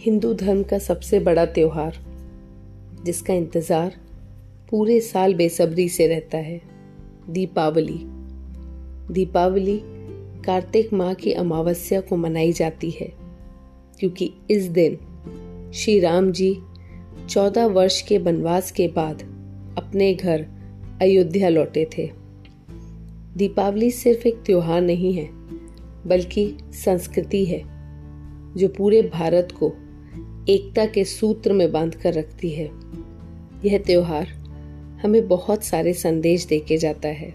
हिंदू धर्म का सबसे बड़ा त्योहार, जिसका इंतज़ार पूरे साल बेसब्री से रहता है, दीपावली। दीपावली कार्तिक माह की अमावस्या को मनाई जाती है, क्योंकि इस दिन श्री राम जी चौदह वर्ष के वनवास के बाद अपने घर अयोध्या लौटे थे। दीपावली सिर्फ़ एक त्योहार नहीं है, बल्कि संस्कृति है, जो पूरे भारत को एकता के सूत्र में बाँध कर रखती है। यह त्योहार हमें बहुत सारे संदेश देके जाता है।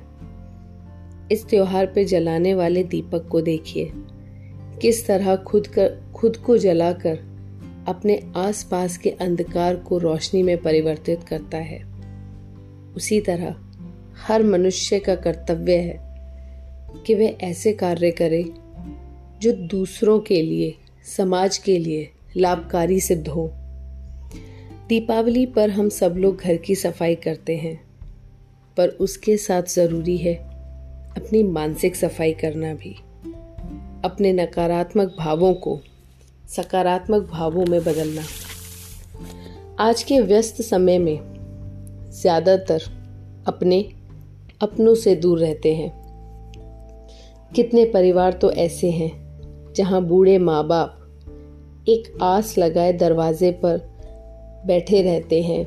इस त्योहार पे जलाने वाले दीपक को देखिए। किस तरह खुद कर खुद को जलाकर अपने आसपास के अंधकार को रोशनी में परिवर्तित करता है। उसी तरह हर मनुष्य का कर्तव्य है कि वह ऐसे कार्य करे जो दूसरों के लिए, समाज के लिए लाभकारी सिद्ध हो। दीपावली पर हम सब लोग घर की सफ़ाई करते हैं, पर उसके साथ ज़रूरी है अपनी मानसिक सफ़ाई करना भी। अपने नकारात्मक भावों को, सकारात्मक भावों में बदलना। आज के व्यस्त समय में ज़्यादातर अपने अपनों से दूर रहते हैं। कितने परिवार तो ऐसे हैं जहाँ बूढ़े माँ बाप एक आस लगाए दरवाजे पर बैठे रहते हैं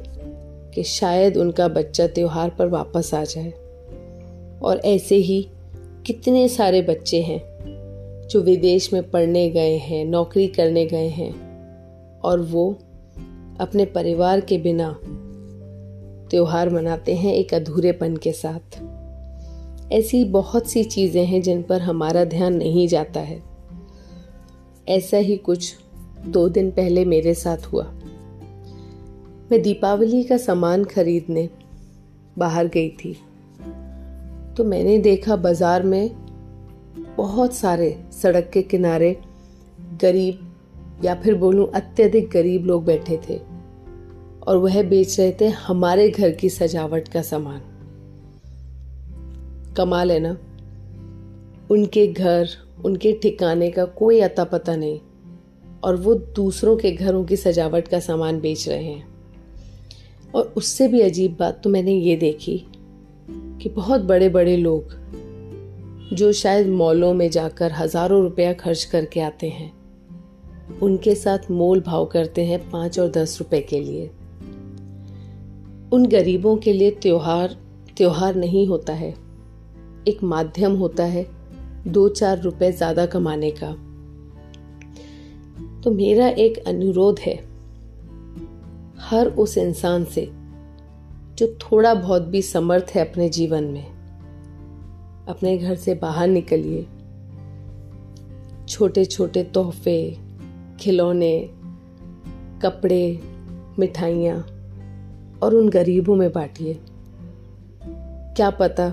कि शायद उनका बच्चा त्यौहार पर वापस आ जाए। और ऐसे ही कितने सारे बच्चे हैं जो विदेश में पढ़ने गए हैं, नौकरी करने गए हैं, और वो अपने परिवार के बिना त्यौहार मनाते हैं एक अधूरेपन के साथ। ऐसी बहुत सी चीज़ें हैं जिन पर हमारा ध्यान नहीं जाता है। ऐसा ही कुछ दो दिन पहले मेरे साथ हुआ। मैं दीपावली का सामान खरीदने बाहर गई थी। तो मैंने देखा बाज़ार में बहुत सारे सड़क के किनारे गरीब या फिर बोलूँ अत्यधिक गरीब लोग बैठे थे और वह बेच रहे थे हमारे घर की सजावट का सामान। कमाल है ना? उनके घर, उनके ठिकाने का कोई अता पता नहीं। और वो दूसरों के घरों की सजावट का सामान बेच रहे हैं। और उससे भी अजीब बात तो मैंने ये देखी कि बहुत बड़े बड़े लोग, जो शायद मॉलों में जाकर हज़ारों रुपया खर्च करके आते हैं, उनके साथ मोल भाव करते हैं पाँच और दस रुपए के लिए। उन गरीबों के लिए त्यौहार त्यौहार नहीं होता है। एक माध्यम होता है दो चार रुपए ज़्यादा कमाने का। तो मेरा एक अनुरोध है, हर उस इंसान से, जो थोड़ा बहुत भी समर्थ है अपने जीवन में, अपने घर से बाहर निकलिए। छोटे छोटे तोहफे, खिलौने, कपड़े, मिठाइयाँ और उन गरीबों में बांटिए। क्या पता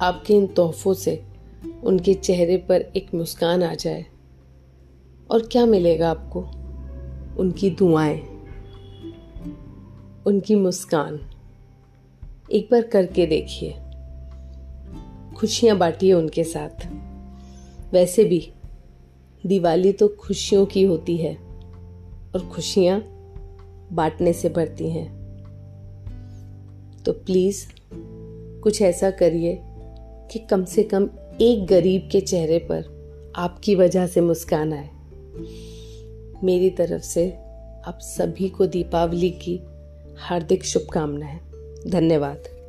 आपके इन तोहफों से उनके चेहरे पर एक मुस्कान आ जाए। और क्या मिलेगा आपको? उनकी दुआएँ, उनकी मुस्कान। एक बार करके देखिए। खुशियाँ बांटिए उनके साथ। वैसे भी, दिवाली तो खुशियों की होती है और खुशियाँ बांटने से भरती हैं। तो प्लीज़, कुछ ऐसा करिए कि कम से कम एक गरीब के चेहरे पर आपकी वजह से मुस्कान आए। मेरी तरफ़ से आप सभी को दीपावली की हार्दिक शुभकामनाएँ। धन्यवाद।